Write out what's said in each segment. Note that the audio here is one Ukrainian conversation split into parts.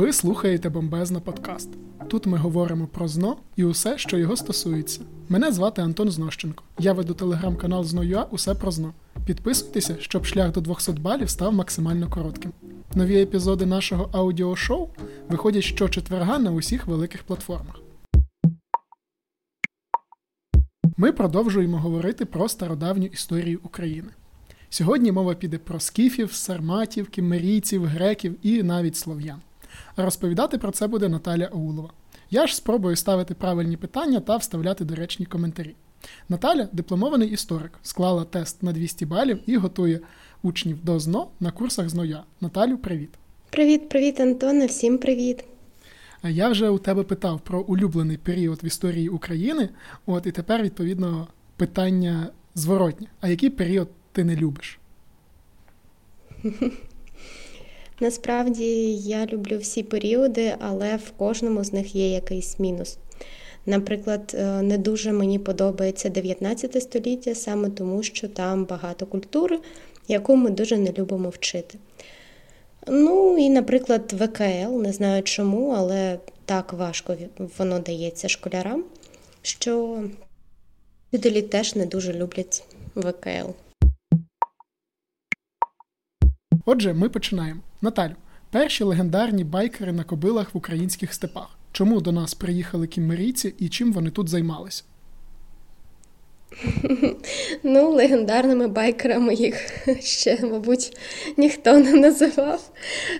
Ви слухаєте Бомбезно подкаст. Тут ми говоримо про ЗНО і усе, що його стосується. Мене звати Антон Знощенко. Я веду телеграм-канал ЗНОЮА Усе про ЗНО. Підписуйтеся, щоб шлях до 200 балів став максимально коротким. Нові епізоди нашого аудіошоу виходять щочетверга на усіх великих платформах. Ми продовжуємо говорити про стародавню історію України. Сьогодні мова піде про скіфів, сарматів, кіммерійців, греків і навіть слов'ян. А розповідати про це буде Наталя Аулова. Я ж спробую ставити правильні питання та вставляти доречні коментарі. Наталя дипломований історик, склала тест на 200 балів і готує учнів до ЗНО на курсах ЗНОЯ. Наталю, привіт. Привіт, привіт, Антоне, всім привіт. Я вже у тебе питав про улюблений період в історії України. От і тепер, відповідно, питання зворотнє. А який період ти не любиш? Насправді я люблю всі періоди, але в кожному з них є якийсь мінус. Наприклад, е, не дуже мені подобається 19 століття, саме тому, що там багато культури, яку ми дуже не любимо вчити. Ну і, наприклад, ВКЛ, не знаю чому, але так важко воно дається школярам, що вчителі теж не дуже люблять ВКЛ. Отже, ми починаємо. Наталю, перші легендарні байкери на кобилах в українських степах. Чому до нас приїхали кіммерійці і чим вони тут займалися? Ну, легендарними байкерами їх ще, мабуть, ніхто не називав.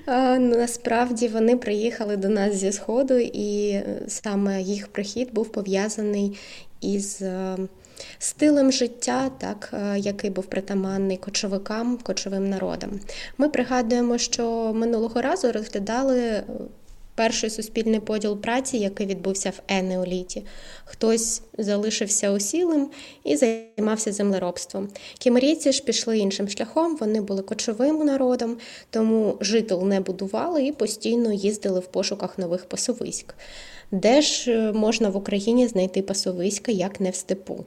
А, Насправді вони приїхали до нас зі Сходу, і саме їх прихід був пов'язаний із е, стилем життя, так, е, який був притаманний кочовикам, кочовим народам. Ми пригадуємо, що минулого разу розглядали перший суспільний поділ праці, який відбувся в енеоліті. Хтось залишився осілим і займався землеробством. Кімерійці ж пішли іншим шляхом, вони були кочовим народом, тому жител не будували і постійно їздили в пошуках нових пасовиськ. Де ж е, можна в Україні знайти пасовиська, як не в степу?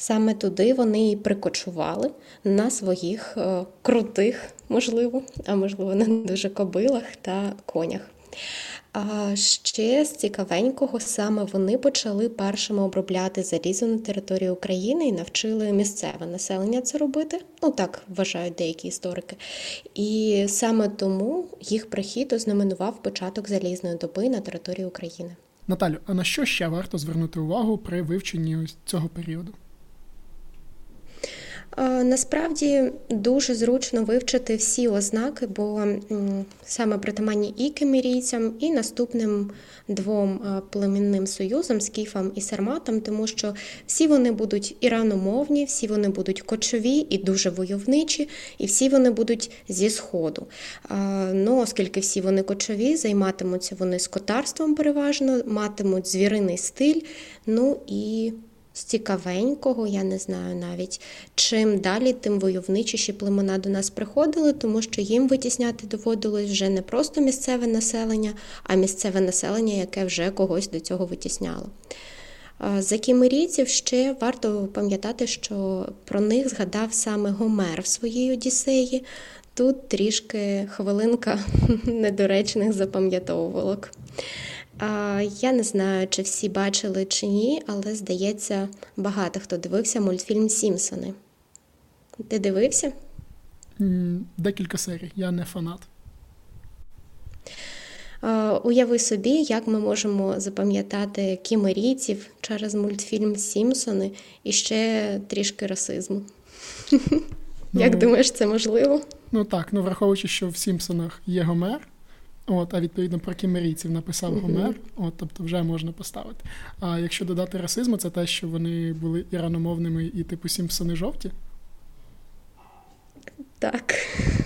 Саме туди вони і прикочували на своїх е, крутих, можливо, а можливо, на дуже кобилах та конях. А ще з цікавенького саме вони почали першими обробляти залізо на території України і навчили місцеве населення це робити. Ну так вважають деякі історики. І саме тому їх прихід ознаменував початок залізної доби на території України. Наталю, а на що ще варто звернути увагу при вивченні цього періоду? Насправді дуже зручно вивчити всі ознаки, бо саме притаманні і кемірійцям, і наступним двом племінним союзам скіфам і сарматам, тому що всі вони будуть іраномовні, всі вони будуть кочові і дуже войовничі, і всі вони будуть зі сходу. Ну, Оскільки всі вони кочові, займатимуться вони скотарством переважно, матимуть звіриний стиль, ну і з цікавенького, я не знаю навіть. Чим далі, тим войовничіші племена до нас приходили, тому що їм витісняти доводилось вже не просто місцеве населення, а місцеве населення, яке вже когось до цього витісняло. За кімерійців ще варто пам'ятати, що про них згадав саме Гомер в своїй Одіссеї. Тут трішки хвилинка недоречних запам'ятовувалок. Я не знаю, чи всі бачили чи ні, але здається, багато хто дивився мультфільм Сімпсони. Ти дивився? Декілька серій, я не фанат. Уяви собі, як ми можемо запам'ятати кімерійців через мультфільм Сімпсони і ще трішки расизму. Ну, як думаєш, це можливо? Ну так, ну враховуючи, що в Сімпсонах є Гомер, От, А відповідно про кімерійців написав uh-huh. Гомер, от, тобто вже можна поставити. А якщо додати расизму, це те, що вони були іраномовними і типу Сімпсони жовті? Так.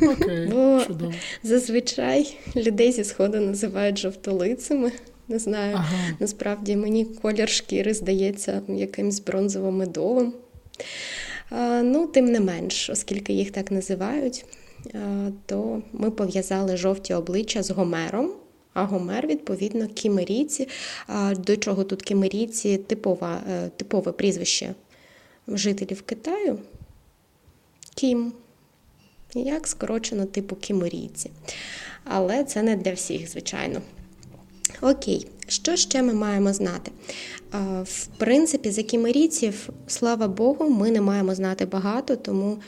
Окей, Бо чудово. Зазвичай людей зі сходу називають жовтолицями. Не знаю, ага. насправді мені колір шкіри здається якимсь бронзово-медовим. А, Ну, тим не менш, оскільки їх так називають. Е, то ми пов'язали жовті обличчя з Гомером. А Гомер, відповідно, кімерійці. До чого тут кімерійці типове, типове прізвище жителів Китаю? Кім. Як скорочено типу кімерійці. але це не для всіх, звичайно. Окей, що ще ми маємо знати? В принципі, за кімерійців, слава Богу, ми не маємо знати багато, тому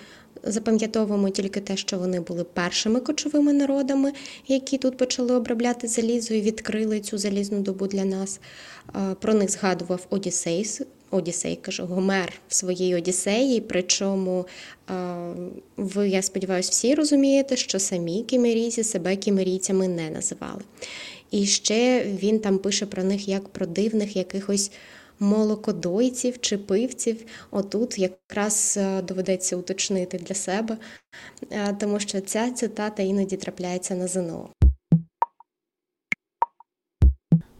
запам'ятовуємо тільки те, що вони були першими кочовими народами, які тут почали обробляти залізо і відкрили цю залізну добу для нас. Про них згадував Одіссей, Одіссей, кажу, Гомер в своїй Одіссеї. Причому ви, я сподіваюся, всі розумієте, що самі кімерійці себе кімерійцями не називали. І ще він там пише про них як про дивних якихось молокодойців чи пивців. Отут якраз е, доведеться уточнити для себе, е, тому що ця цитата іноді трапляється на ЗНО.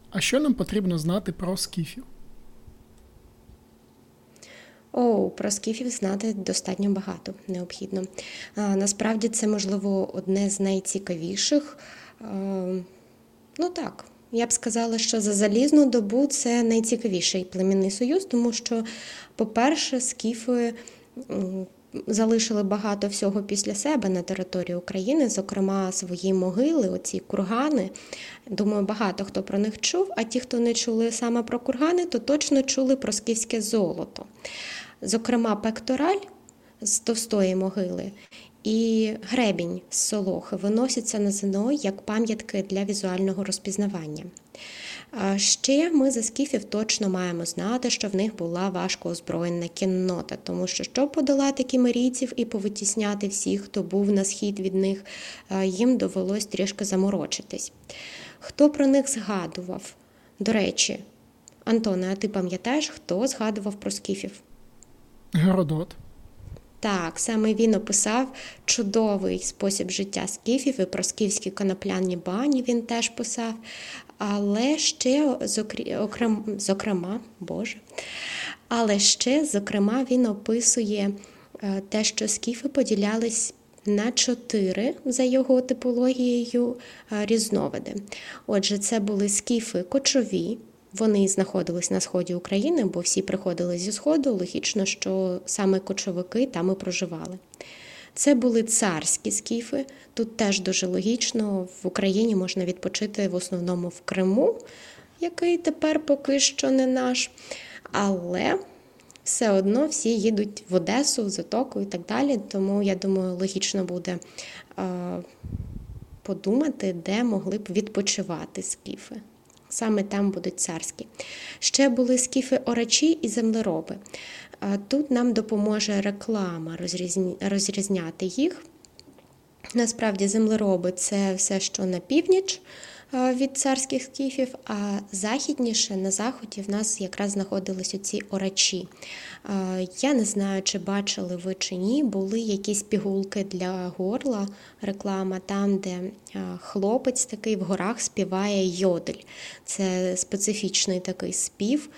А що нам потрібно знати про скіфів? О, про скіфів знати достатньо багато необхідно. А, Насправді це, можливо, одне з найцікавіших. А, ну так, я б сказала, що за залізну добу це найцікавіший племінний союз, тому що, по-перше, скіфи залишили багато всього після себе на території України, зокрема свої могили, оці кургани. Думаю, багато хто про них чув, а ті, хто не чули саме про кургани, то точно чули про скіфське золото. Зокрема, пектораль з товстої могили і гребінь з солохи виносяться на ЗНО як пам'ятки для візуального розпізнавання. Ще ми за скіфів точно маємо знати, що в них була важко озброєна кіннота, тому що щоб подолати кімерійців і повитісняти всіх, хто був на схід від них, їм довелось трішки заморочитись. Хто про них згадував? До речі, Антоне, а ти пам'ятаєш, хто згадував про скіфів? Геродот. Так, саме він описав чудовий спосіб життя скіфів і про скіфські конопляні бані він теж писав. Але ще, зокрема, зокрема, Боже, але ще, зокрема, він описує е, те, що скіфи поділялись на чотири за його типологією е, різновиди. Отже, це були скіфи кочові. Вони знаходились на сході України, бо всі приходили зі сходу. Логічно, що саме кочовики там і проживали. Це були царські скіфи. Тут теж дуже логічно. В Україні можна відпочити в основному в Криму, який тепер поки що не наш. Але все одно всі їдуть в Одесу, в Затоку і так далі. Тому я думаю, логічно буде е, подумати, де могли б відпочивати скіфи. Саме там будуть царські. Ще були скіфи орачі і землероби. Тут нам допоможе реклама розрізняти їх. Насправді, землероби це все, що на північ від царських скіфів, а західніше на заході в нас якраз знаходились оці орачі. Я не знаю, чи бачили ви чи ні, були якісь пігулки для горла, реклама, там, де хлопець такий в горах співає йодель. Це специфічний такий спів.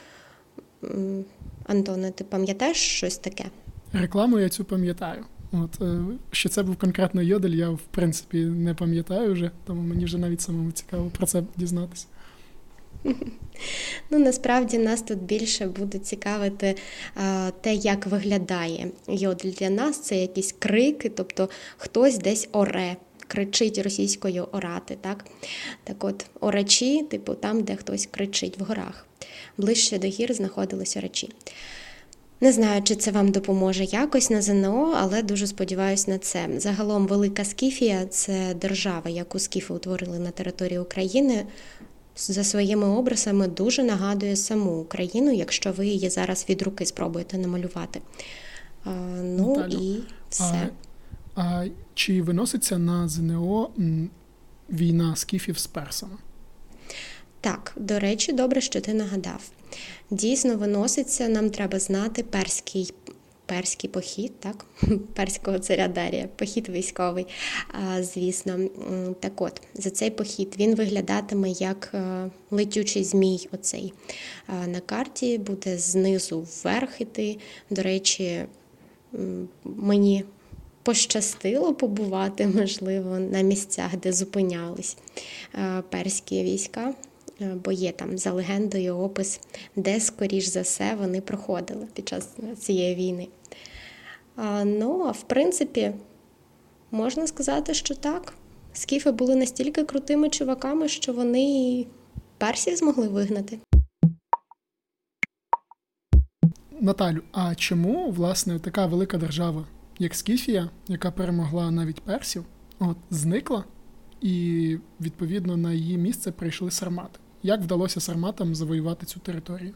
Антоне, ти пам'ятаєш щось таке? Рекламу я цю пам'ятаю. От е, що це був конкретно йодель, я в принципі не пам'ятаю вже, тому мені вже навіть самому цікаво про це дізнатися. Ну, насправді нас тут більше буде цікавити а, те, як виглядає йодель для нас. Це якісь крики, тобто хтось десь оре, кричить російською орати. Так Так от орачі, типу там, де хтось кричить в горах. Ближче до гір знаходились орачі. Не знаю, чи це вам допоможе якось на ЗНО, але дуже сподіваюся на це. Загалом, Велика Скіфія це держава, яку скіфи утворили на території України. За своїми образами дуже нагадує саму Україну, якщо ви її зараз від руки спробуєте намалювати. А, Ну Наталю, і все. А, а чи виноситься на ЗНО війна скіфів з персами? Так, до речі, добре, що ти нагадав. Дійсно, виноситься, нам треба знати перський. Перський похід, так, перського царя Дарія, похід військовий, звісно. Так от, за цей похід він виглядатиме як е, летючий змій. Оцей на карті буде знизу вверх іти. До речі, мені пощастило побувати, можливо, на місцях, де зупинялись перські війська. Е, бо є там за легендою опис, де, скоріш за все, вони проходили під час цієї війни. Ну, а в принципі, можна сказати, що так. Скіфи були настільки крутими чуваками, що вони персів змогли вигнати. Наталю, а чому, власне, така велика держава, як Скіфія, яка перемогла навіть персів, от зникла, і відповідно на її місце прийшли сармати? Як вдалося сарматам завоювати цю територію?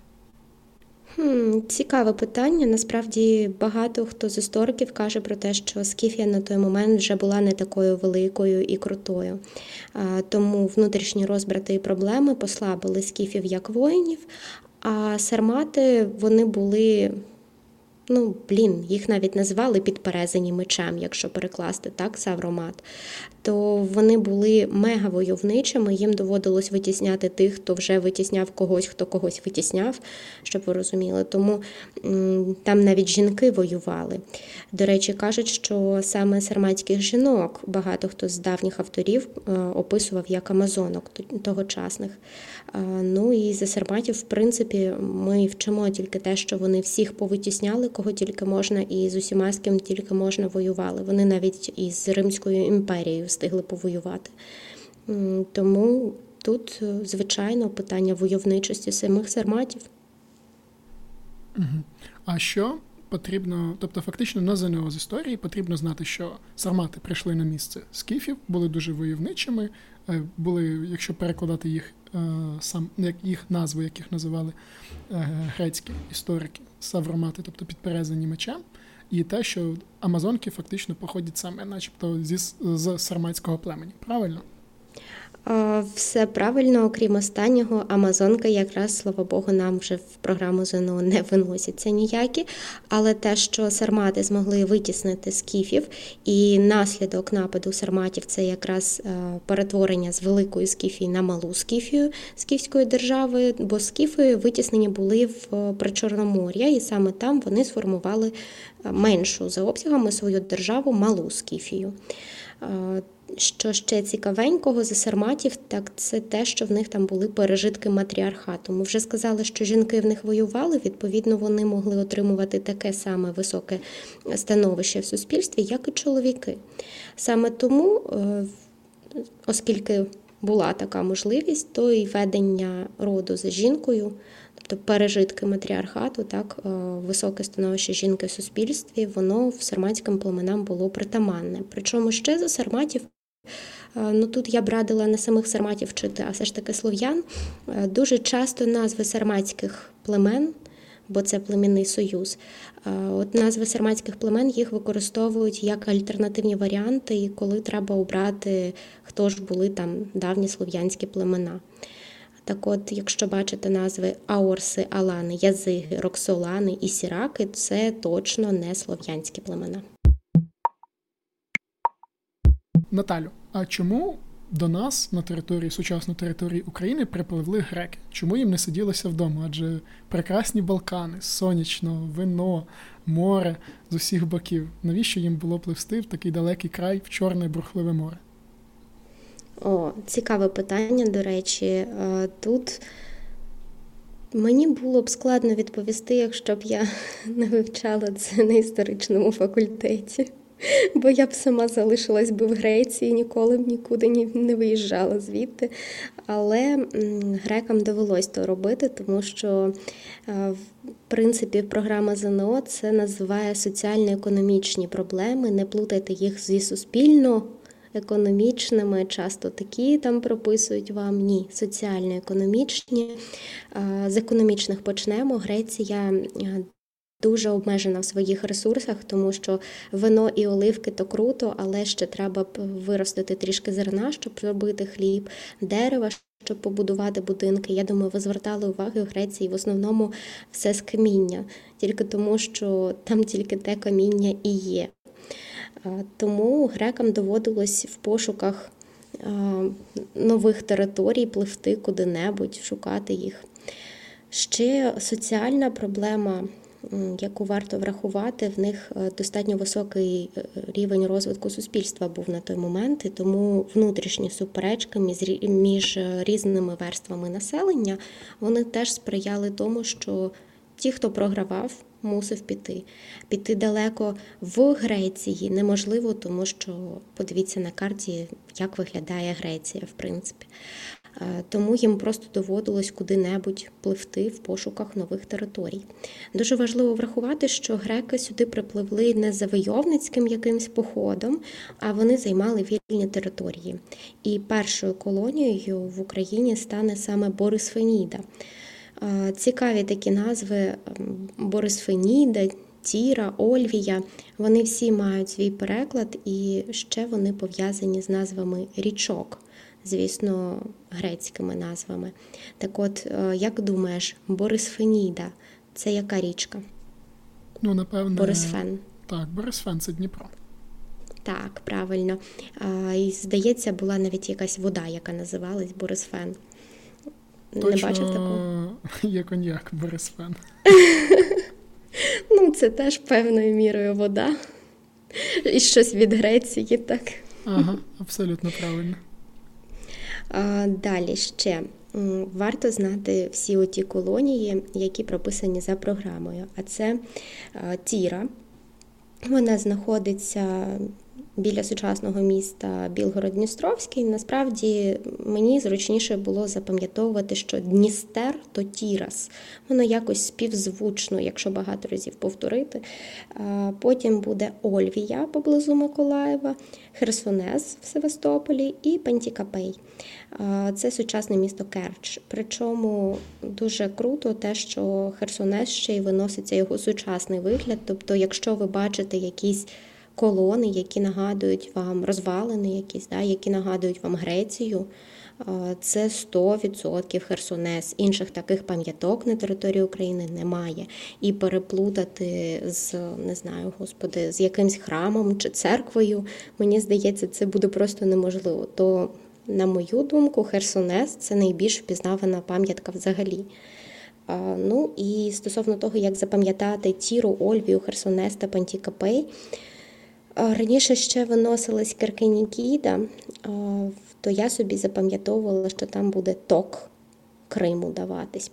Хм, Цікаве питання. Насправді багато хто з істориків каже про те, що Скіфія на той момент вже була не такою великою і крутою. Тому внутрішні розбрати і проблеми послабили скіфів як воїнів, а сармати вони були Ну, блін, їх навіть називали підперезані мечем, якщо перекласти так, савромат. То вони були мега войовничими, їм доводилось витісняти тих, хто вже витісняв когось, хто когось витісняв, щоб ви розуміли. Тому там навіть жінки воювали. До речі, кажуть, що саме сарматських жінок багато хто з давніх авторів е, описував як амазонок тогочасних. Ну і за сарматів, в принципі, ми вчимо тільки те, що вони всіх повитісняли кого тільки можна, і з усіма з ким тільки можна воювали. Вони навіть із Римською імперією встигли повоювати. Тому тут, е, звичайно, питання войовничості самих сарматів. А що потрібно, тобто, фактично на ЗНО з історії потрібно знати, що сармати прийшли на місце скіфів, були дуже войовничими, були, якщо перекладати їх е, сам як їх назви, яких називали грецькі історики, савромати, тобто підперезані мечем, і те, що Амазонки фактично походять саме, начебто, зі з сарматського племені. Правильно? Все правильно, окрім останнього, Амазонка, якраз, слава Богу, нам вже в програму ЗНО не виносяться ніякі. Але те, що сармати змогли витіснити скіфів, і наслідок нападу сарматів це якраз е, перетворення з великої скіфії на малу скіфію скіфської держави, бо скіфи витіснені були в Причорномор'я, і саме там вони сформували е, меншу за обсягами свою державу малу скіфію. Що ще цікавенького за сарматів, так це те, що в них там були пережитки матріархату. Ми вже сказали, що жінки в них воювали, відповідно, вони могли отримувати таке саме високе становище в суспільстві, як і чоловіки. Саме тому, е, оскільки була така можливість, то і ведення роду за жінкою. Тобто пережитки матріархату, так, е, високе становище жінки в суспільстві, воно в сарматським племенам було притаманне. Причому ще за сарматів Ну Тут я б радила не самих сарматів вчити, а все ж таки слов'ян. Дуже часто назви сарматських племен, бо це племінний союз. От Назви сарматських племен їх використовують як альтернативні варіанти, і коли треба обрати, хто ж були там давні слов'янські племена. Так от, якщо бачите назви Аорси, Алани, Язиги, Роксолани і Сіраки, це точно не слов'янські племена. Наталю, а чому до нас на території сучасної території України припливли греки? Чому їм не сиділося вдома? Адже прекрасні Балкани, сонячно, вино, море з усіх боків. Навіщо їм було пливсти в такий далекий край в Чорне бурхливе море? О, цікаве питання, до речі. Е, тут мені було б складно відповісти, якщо б я не вивчала це на історичному факультеті. Бо я б сама залишилась би в Греції, ніколи б нікуди не виїжджала звідти. Але грекам довелось то робити, тому що, е, в принципі, програма ЗНО це називає соціально-економічні проблеми, не плутайте їх зі суспільно. Економічними, часто такі там прописують вам ні, соціально-економічні. Е, з економічних почнемо. Греція е, дуже обмежена в своїх ресурсах, тому що вино і оливки то круто, але ще треба виростити трішки зерна, щоб зробити хліб, дерева. Щоб побудувати будинки, я думаю, ви звертали увагу в Греції в основному все з каміння, тільки тому, що там тільки те каміння і є. Тому грекам доводилось в пошуках нових територій пливти куди-небудь, шукати їх. Ще соціальна проблема яку варто врахувати, в них е, достатньо високий е, рівень розвитку суспільства був на той момент, і тому внутрішні суперечки між різними верствами населення вони теж сприяли тому, що ті, хто програвав, мусив піти. Піти далеко в Греції неможливо, тому що подивіться на карті, як виглядає Греція, в принципі. Е, тому їм просто доводилось куди-небудь пливти в пошуках нових територій. Дуже важливо врахувати, що греки сюди припливли не завойовницьким якимсь походом, а вони займали вільні території. І першою колонією в Україні стане саме Борисфеніда. Е, цікаві такі назви Борисфеніда. Тіра, Ольвія, вони всі мають свій переклад, і ще вони пов'язані з назвами річок звісно, грецькими назвами. Так от, е, як думаєш, Борисфеніда це яка річка? Ну, напевно, Борисфен. Так, Борисфен це Дніпро. Так, правильно. І здається, була навіть якась вода, яка називалась Борисфен. Точно Не бачив таку? Є коньяк Борисфен. Ну, це теж певною мірою вода. І щось від Греції, так. Ага, абсолютно правильно. Далі ще варто знати всі оті колонії, які прописані за програмою. А це Тіра. Вона знаходиться біля сучасного міста Білгород-Дністровський. Насправді мені зручніше було запам'ятовувати, що Дністер то Тірас. Воно якось співзвучно, якщо багато разів повторити. Потім буде Ольвія поблизу Миколаєва, Херсонес в Севастополі і Пентікапей. Це сучасне місто Керч. Причому дуже круто те, що Херсонес ще й виноситься його сучасний вигляд. Тобто, якщо ви бачите якісь колони, які нагадують вам розвалини, якісь, да, які нагадують вам Грецію. Це 100% Херсонес. Інших таких пам'яток на території України немає. І переплутати з не знаю, господи, з якимсь храмом чи церквою, мені здається, це буде просто неможливо. То, на мою думку, Херсонес це найбільш впізнавана пам'ятка взагалі. Ну і стосовно того, як запам'ятати Тіру, Ольвію, Херсонес та Пантікапей. Раніше ще виносилась Киркинікіда, то я собі запам'ятовувала, що там буде ток Криму даватись.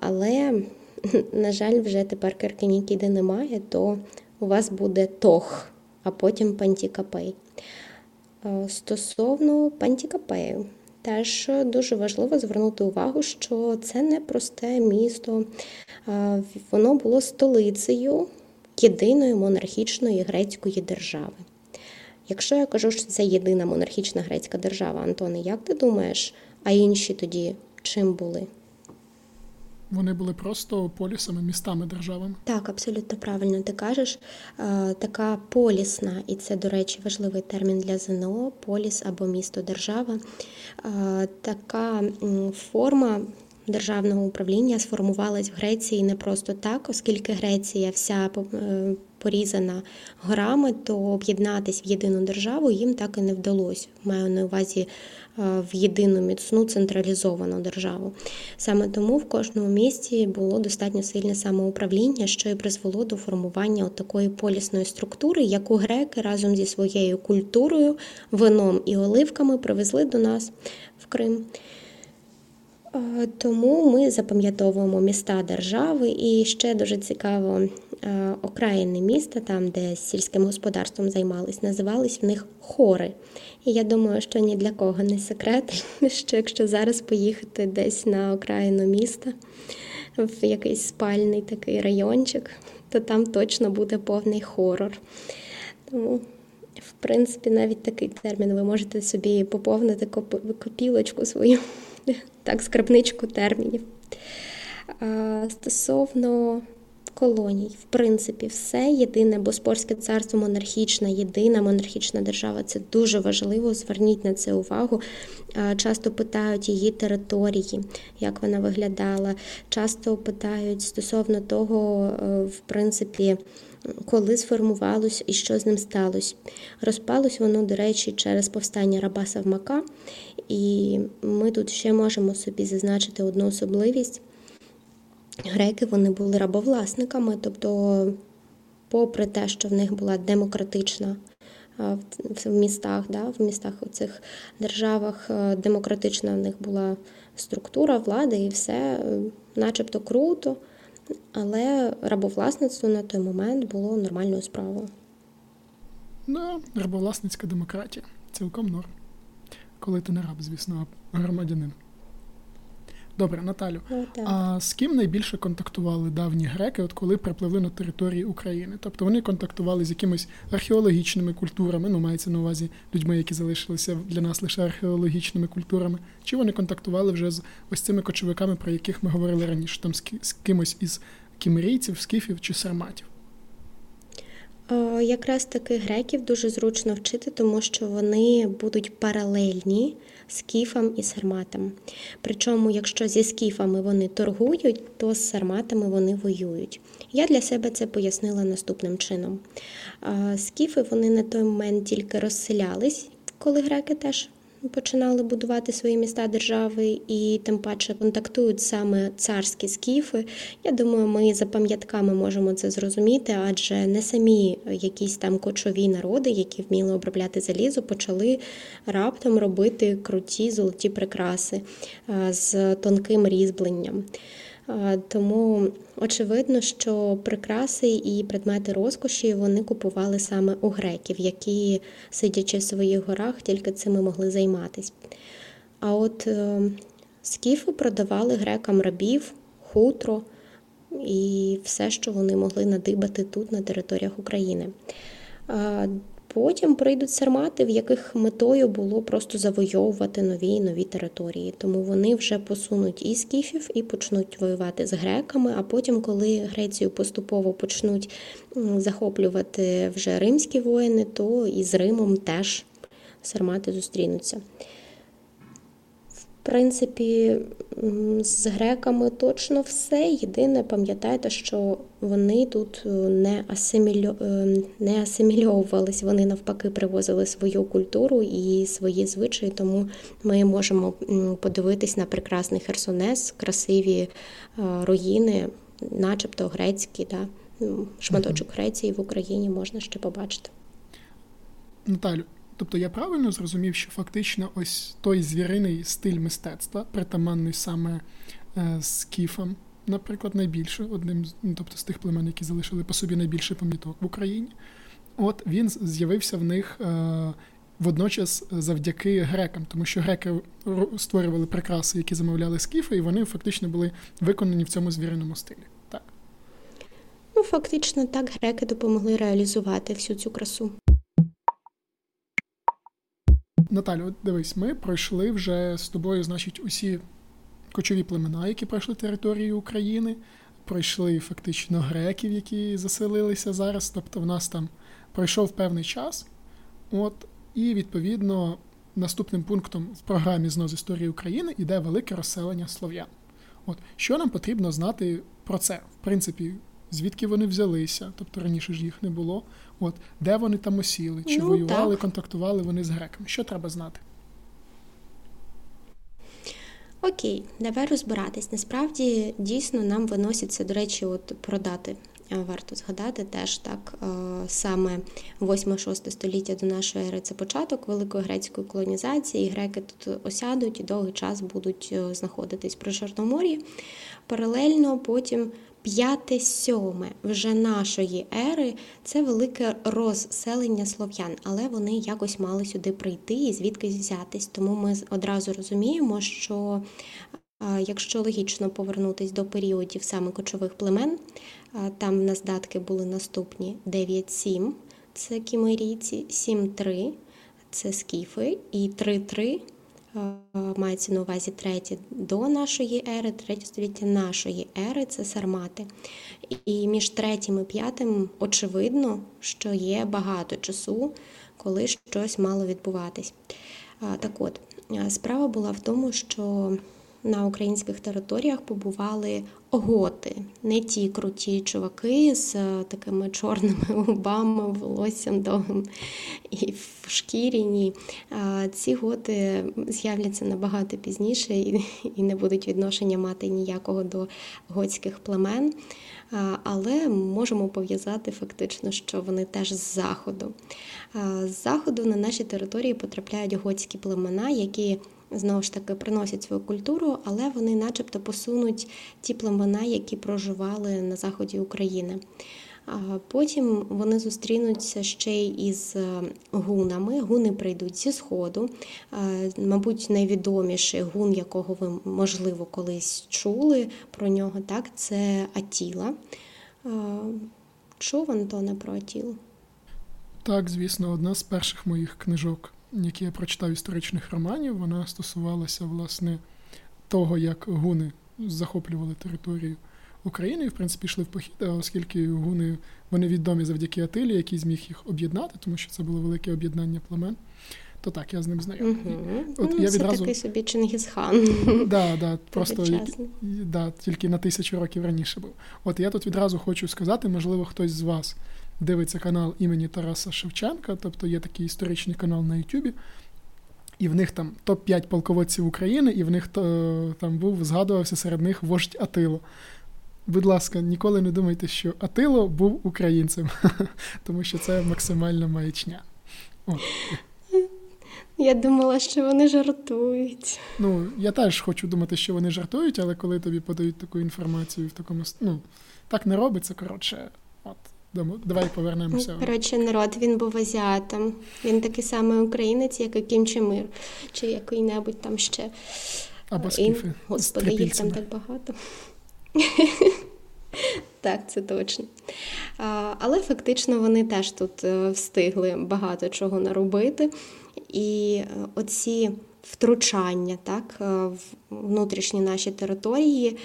Але, на жаль, вже тепер Киркинікіди немає, то у вас буде тох, а потім Пантікапей. Стосовно Пантікапею, теж дуже важливо звернути увагу, що це не просте місто, воно було столицею єдиної монархічної грецької держави. Якщо я кажу, що це єдина монархічна грецька держава, Антоне, як ти думаєш, а інші тоді чим були? Вони були просто полісами, містами, державами. Так, абсолютно правильно ти кажеш. Така полісна, і це, до речі, важливий термін для ЗНО поліс або місто держава. Така форма державного управління сформувалась в Греції не просто так, оскільки Греція вся е, порізана горами, то об'єднатись в єдину державу їм так і не вдалося. Маю на увазі е, в єдину міцну централізовану державу. Саме тому в кожному місті було достатньо сильне самоуправління, що і призвело до формування такої полісної структури, яку греки разом зі своєю культурою, вином і оливками привезли до нас в Крим. Тому ми запам'ятовуємо міста держави і ще дуже цікаво окраїни міста, там, де сільським господарством займались, називались в них хори. І я думаю, що ні для кого не секрет, що якщо зараз поїхати десь на окраїну міста, в якийсь спальний такий райончик, то там точно буде повний хорор. Тому, в принципі, навіть такий термін ви можете собі поповнити копілочку свою так, скарбничку термінів. Стосовно колоній, в принципі, все єдине Боспорське царство монархічне, єдина монархічна держава. Це дуже важливо. Зверніть на це увагу. Часто питають її території, як вона виглядала. Часто питають стосовно того, е, в принципі. Коли сформувалось і що з ним сталося. Розпалось воно, до речі, через повстання раба Савмака, і ми тут ще можемо собі зазначити одну особливість. Греки вони були рабовласниками, тобто, попри те, що в них була демократична в містах, да, в містах у цих державах демократична в них була структура влади і все, начебто круто. Але рабовласництво на той момент було нормальною справою. Ну, рабовласницька демократія. Цілком норм. Коли ти не раб, звісно, а громадянин. Добре, Наталю. О, а з ким найбільше контактували давні греки, от коли припливли на території України? Тобто вони контактували з якимись археологічними культурами, ну мається на увазі людьми, які залишилися для нас лише археологічними культурами, чи вони контактували вже з ось цими кочовиками, про яких ми говорили раніше, там з кимось із кімерійців, скіфів чи сарматів? Якраз таки греків дуже зручно вчити, тому що вони будуть паралельні скіфам і сарматам. Причому, якщо зі скіфами вони торгують, то з сарматами вони воюють. Я для себе це пояснила наступним чином. Скіфи вони на той момент тільки розселялись, коли греки теж починали будувати свої міста держави і тим паче контактують саме царські скіфи. Я думаю, ми за пам'ятками можемо це зрозуміти, адже не самі якісь там кочові народи, які вміли обробляти залізо, почали раптом робити круті золоті прикраси з тонким різьбленням. Тому очевидно, що прикраси і предмети розкоші вони купували саме у греків, які, сидячи в своїх горах, тільки цими могли займатися. А от е, скіфи продавали грекам рабів, хутро і все, що вони могли надибати тут, на територіях України. Потім прийдуть сармати, в яких метою було просто завойовувати нові і нові території. Тому вони вже посунуть і скіфів, і почнуть воювати з греками. А потім, коли Грецію поступово почнуть захоплювати вже римські воїни, то і з Римом теж сармати зустрінуться принципі, з греками точно все. Єдине, пам'ятайте, що вони тут е, не асимільо... Е, не асимільовувались, вони навпаки привозили свою культуру і свої звичаї, тому ми можемо подивитись на прекрасний Херсонес, красиві е, руїни, начебто грецькі, да? шматочок Греції в Україні можна ще побачити. Наталю, Тобто я правильно зрозумів, що фактично ось той звіриний стиль мистецтва, притаманний саме е, скіфам, наприклад, найбільше, одним ну, тобто з тих племен, які залишили по собі найбільше пам'яток в Україні, от він з'явився в них е, водночас завдяки грекам, тому що греки створювали прикраси, які замовляли скіфи, і вони фактично були виконані в цьому звіриному стилі. Так. Ну, фактично, так греки допомогли реалізувати всю цю красу. Наталю, дивись, ми пройшли вже з тобою, значить, усі кочові племена, які пройшли територію України, пройшли фактично греків, які заселилися зараз. Тобто, в нас там пройшов певний час. От, І, відповідно, наступним пунктом в програмі «Знос історії України йде велике розселення слов'ян. От, Що нам потрібно знати про це? В принципі, звідки вони взялися, тобто раніше ж їх не було. От де вони там осіли, чи ну, воювали, так. контактували вони з греками? Що треба знати? Окей, давай розбиратись. Насправді дійсно нам виносяться, до речі, от про дати. Варто згадати теж так саме 8-6 століття до нашої ери це початок великої грецької колонізації. і Греки тут осядуть і довгий час будуть е, знаходитись при Чорномор'ї. Паралельно потім П'яте, сьоме вже нашої ери це велике розселення слов'ян, але вони якось мали сюди прийти і звідкись взятись. Тому ми одразу розуміємо, що якщо логічно повернутися до періодів саме кочових племен, там в нас датки були наступні: 9-7 це кімерійці, 7-3 це скіфи, і 3-3 мається на увазі третє до нашої ери, третє століття нашої ери це сармати. І між третім і п'ятим очевидно, що є багато часу, коли щось мало відбуватись. Так от, справа була в тому, що на українських територіях побували готи, не ті круті чуваки з е, такими чорними губами, волоссям довгим і в шкірі. Ні. Ці готи з'являться набагато пізніше і не будуть відношення мати ніякого до готських племен. Але можемо пов'язати фактично, що вони теж з заходу. З заходу на наші території потрапляють готські племена, які знову ж таки приносять свою культуру, але вони, начебто, посунуть ті племена, які проживали на заході України. Потім вони зустрінуться ще й із е, гунами. Гуни прийдуть зі сходу. Мабуть, найвідоміший гун, якого ви, можливо, колись чули про нього, так, це Атіла. Чув Антоне про Атілу? Так, звісно, одна з перших моїх книжок, які я прочитав історичних романів, вона стосувалася власне того, як гуни захоплювали територію України і, в принципі, йшли в похід, а оскільки гуни вони відомі завдяки Атилі, який зміг їх об'єднати, тому що це було велике об'єднання племен. То так, я з ним знайомий. Угу. От ну, я це відразу... такий собі Чингісхан. Да, да, просто да, тільки на тисячу років раніше був. От я тут відразу хочу сказати, можливо, хтось з вас дивиться канал імені Тараса Шевченка, тобто є такий історичний канал на Ютубі, і в них там топ-5 полководців України, і в них то, там був, згадувався серед них вождь Атило. Будь ласка, ніколи не думайте, що Атило був українцем, тому що це максимальна маячня. От. Я думала, що вони жартують. Ну, я теж хочу думати, що вони жартують, але коли тобі подають таку інформацію в такому ну, так не робиться, коротше. Давай повернемося. Ну, коротше, народ він був азіатом. Він такий самий українець, як і Кім Чен Мир, чи який-небудь там ще. Або скіфи. Господи, їх там так багато. Так, це точно. Але фактично вони теж тут е, встигли багато чого наробити. І е, оці втручання так, е, в внутрішні наші території, е,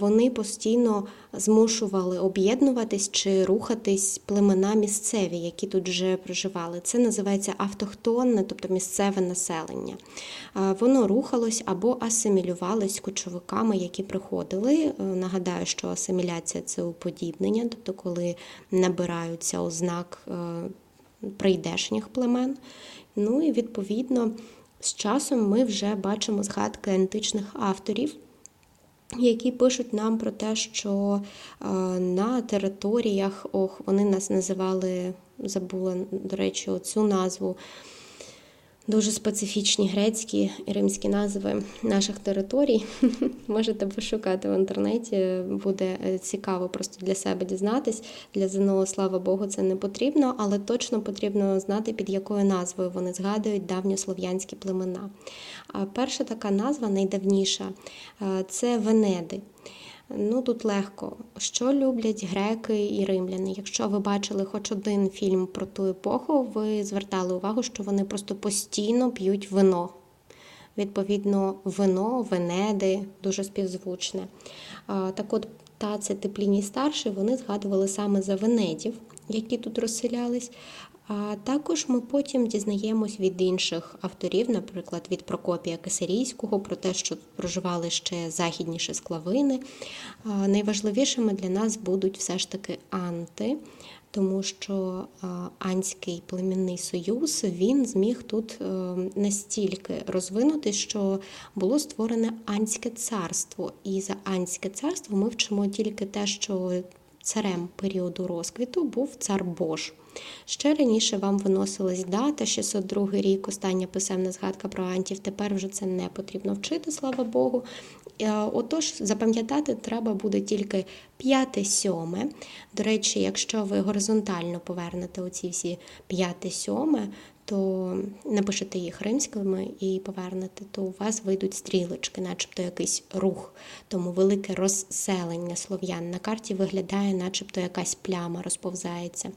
вони постійно змушували об'єднуватись чи рухатись племена місцеві, які тут вже проживали. Це називається автохтонне, тобто місцеве населення. Воно рухалось або асимілювалось кочовиками, які приходили. Нагадаю, що асиміляція це уподібнення, тобто коли набираються ознак прийдешніх племен. Ну і відповідно з часом ми вже бачимо згадки античних авторів. Які пишуть нам про те, що е, на територіях, ох, вони нас називали, забула, до речі, цю назву дуже специфічні грецькі і римські назви наших територій. Можете пошукати в інтернеті, буде е, цікаво просто для себе дізнатись. Для ЗНО, слава Богу, це не потрібно, але точно потрібно знати, під якою назвою вони згадують давньослов'янські племена. Перша така назва найдавніша е, це Венеди. Ну тут легко. Що люблять греки і римляни? Якщо ви бачили хоч один фільм про ту епоху, ви звертали увагу, що вони просто постійно п'ють вино. Відповідно, вино, венеди, дуже співзвучне. Так от Тацит і Пліній старший вони згадували саме за венедів, які тут розселялись. А також ми потім дізнаємось від інших авторів, наприклад, від Прокопія Кисарійського, про те, що проживали ще західніше склавини. Найважливішими для нас будуть все ж таки анти, тому що Анський племінний союз він зміг тут е, настільки розвинути, що було створене Анське царство. І за Анське царство ми вчимо тільки те, що царем періоду розквіту був цар Бож. Ще раніше вам виносилась дата, 602 рік, остання писемна згадка про антів. Тепер вже це не потрібно вчити, слава Богу. Е, отож, запам'ятати треба буде тільки п'яте-сьоме. До речі, якщо ви горизонтально повернете оці всі п'яте-сьоме, то напишете їх римськими і повернете, то у вас вийдуть стрілочки, начебто якийсь рух. Тому велике розселення слов'ян на карті виглядає, начебто якась пляма розповзається.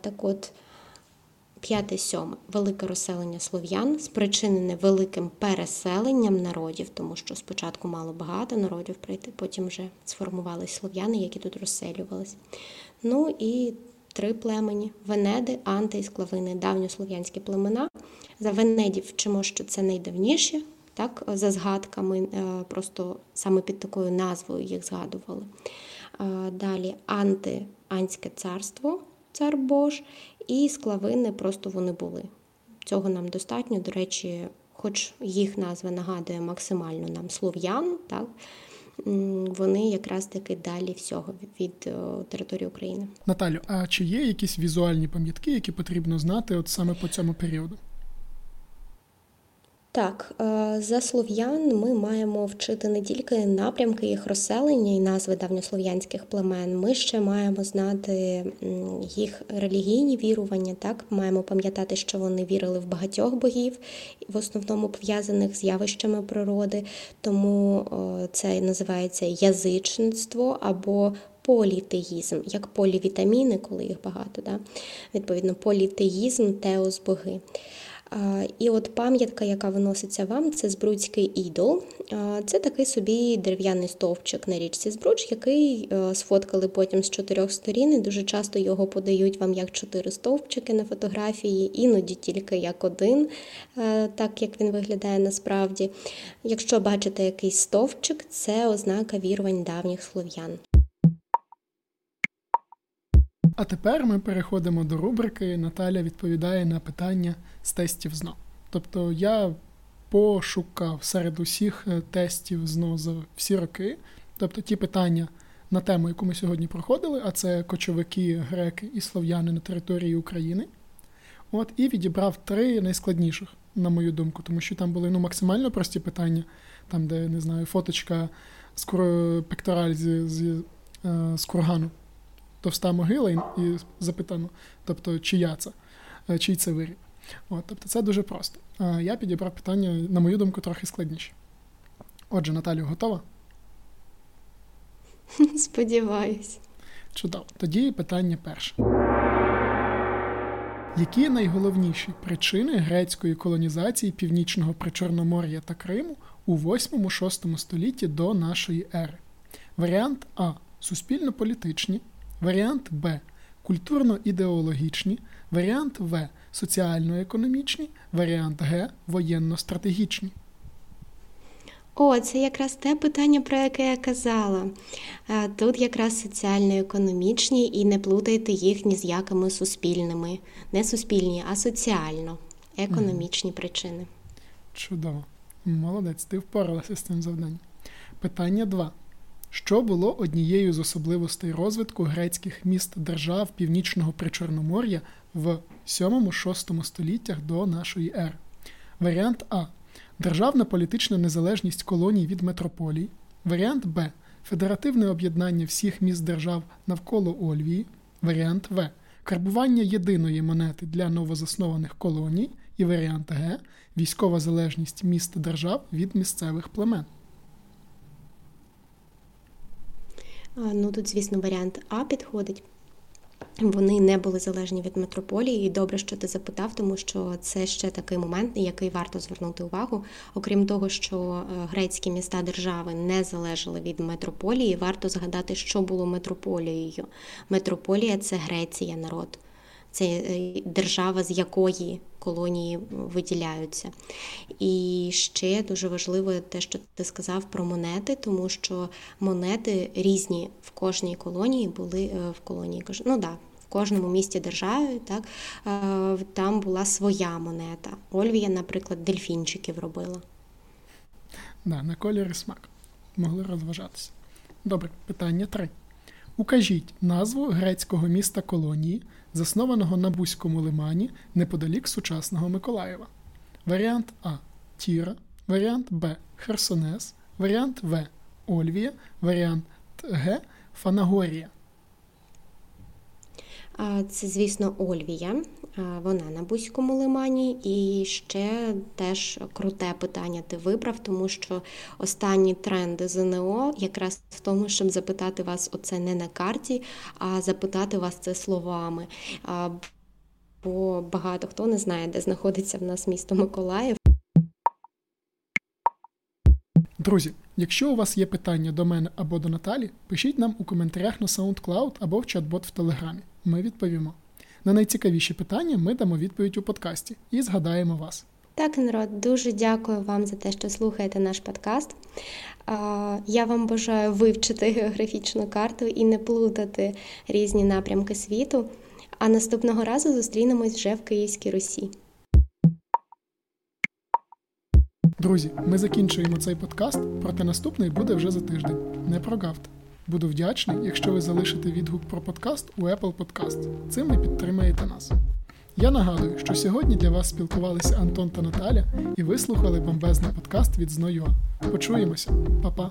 Так от, п'яте сьоме велике розселення слов'ян, спричинене великим переселенням народів, тому що спочатку мало багато народів прийти, потім вже сформувалися слов'яни, які тут розселювались. Ну і три племені Венеди, Анти і Склавини, давньослов'янські племена. За Венедів вчимо, що це найдавніші, так, за згадками, е, просто саме під такою назвою їх згадували. Далі Анти, Анське царство цар Бож, і склавини просто вони були. Цього нам достатньо, до речі, хоч їх назва нагадує максимально нам слов'ян, так, вони якраз таки далі всього від е, території України. Наталю, а чи є якісь візуальні пам'ятки, які потрібно знати от саме по цьому періоду? Так, е, за слов'ян ми маємо вчити не тільки напрямки їх розселення і назви давньослов'янських племен. Ми ще маємо знати їх релігійні вірування. Так, маємо пам'ятати, що вони вірили в багатьох богів, в основному пов'язаних з явищами природи. Тому це називається язичництво або політеїзм, як полівітаміни, коли їх багато. Да? Відповідно, політеїзм, теос боги. І от пам'ятка, яка виноситься вам, це Збруцький ідол. Це такий собі дерев'яний стовпчик на річці Збруч, який е, сфоткали потім з чотирьох сторін. і Дуже часто його подають вам як чотири стовпчики на фотографії, іноді тільки як один, е, так як він виглядає насправді. Якщо бачите якийсь стовпчик, це ознака вірувань давніх слов'ян. А тепер ми переходимо до рубрики Наталя відповідає на питання з тестів ЗНО. Тобто я пошукав серед усіх е, тестів ЗНО за всі роки, тобто ті питання на тему, яку ми сьогодні проходили, а це кочовики, греки і слов'яни на території України. От, І відібрав три найскладніших, на мою думку, тому що там були ну, максимально прості питання, там, де не знаю, фоточка з пектораль з, з, е, з кургану товста могила і запитано, тобто чия це, е, чий це виріб. От, Тобто це дуже просто. Я підібрав питання, на мою думку, трохи складніше. Отже, Наталю, готова? Сподіваюсь. Чудово. Тоді питання перше. Які найголовніші причини грецької колонізації Північного Причорномор'я та Криму у 8-6 столітті до нашої ери? Варіант А. Суспільно-політичні, Варіант Б. Культурно-ідеологічні, варіант В. Соціально-економічні, варіант Г. Воєнно-стратегічні. О, це якраз те питання, про яке я казала. Е, тут якраз соціально-економічні і не плутайте їх ні з якими суспільними. Не суспільні, а соціально-економічні mm. причини. Чудово. Молодець, ти впоралася з цим завданням. Питання 2 що було однією з особливостей розвитку грецьких міст держав Північного Причорномор'я в 7-6 століттях до нашої ери. Варіант А. Державна політична незалежність колоній від метрополій. Варіант Б. Федеративне об'єднання всіх міст держав навколо Ольвії. Варіант В. Карбування єдиної монети для новозаснованих колоній. І варіант Г. Військова залежність міст держав від місцевих племен. Ну тут, звісно, варіант А підходить. Вони не були залежні від метрополії, і добре, що ти запитав, тому що це ще такий момент, на який варто звернути увагу. Окрім того, що е, грецькі міста держави не залежали від метрополії, варто згадати, що було метрополією. Метрополія це Греція, народ це е, держава, з якої колонії виділяються. І ще дуже важливо те, що ти сказав про монети, тому що монети різні в кожній колонії були е, в колонії. Ну да, в кожному місті держави, так е, там була своя монета. Ольвія, наприклад, дельфінчиків робила. Да, на колір і смак. Могли розважатися. Добре, питання три. Укажіть назву грецького міста колонії, заснованого на Бузькому лимані неподалік сучасного Миколаєва. Варіант А. Тіра, варіант Б. Херсонес, варіант В. Ольвія, варіант Г. Фанагорія. Це, звісно, Ольвія. Вона на Бузькому лимані. І ще теж круте питання ти вибрав, тому що останні тренди ЗНО якраз в тому, щоб запитати вас оце не на карті, а запитати вас це словами. Бо багато хто не знає, де знаходиться в нас місто Миколаїв. Друзі, якщо у вас є питання до мене або до Наталі, пишіть нам у коментарях на SoundCloud або в чат-бот в Телеграмі. Ми відповімо. На найцікавіші питання ми дамо відповідь у подкасті і згадаємо вас. Так, народ, дуже дякую вам за те, що слухаєте наш подкаст. Я вам бажаю вивчити географічну карту і не плутати різні напрямки світу. А наступного разу зустрінемось вже в Київській Русі. Друзі, ми закінчуємо цей подкаст, проте наступний буде вже за тиждень. Не прогавте. Буду вдячний, якщо ви залишите відгук про подкаст у Apple Podcast. Цим ви підтримаєте нас. Я нагадую, що сьогодні для вас спілкувалися Антон та Наталя і ви слухали бомбезний подкаст від Зною. Почуємося, Па-па!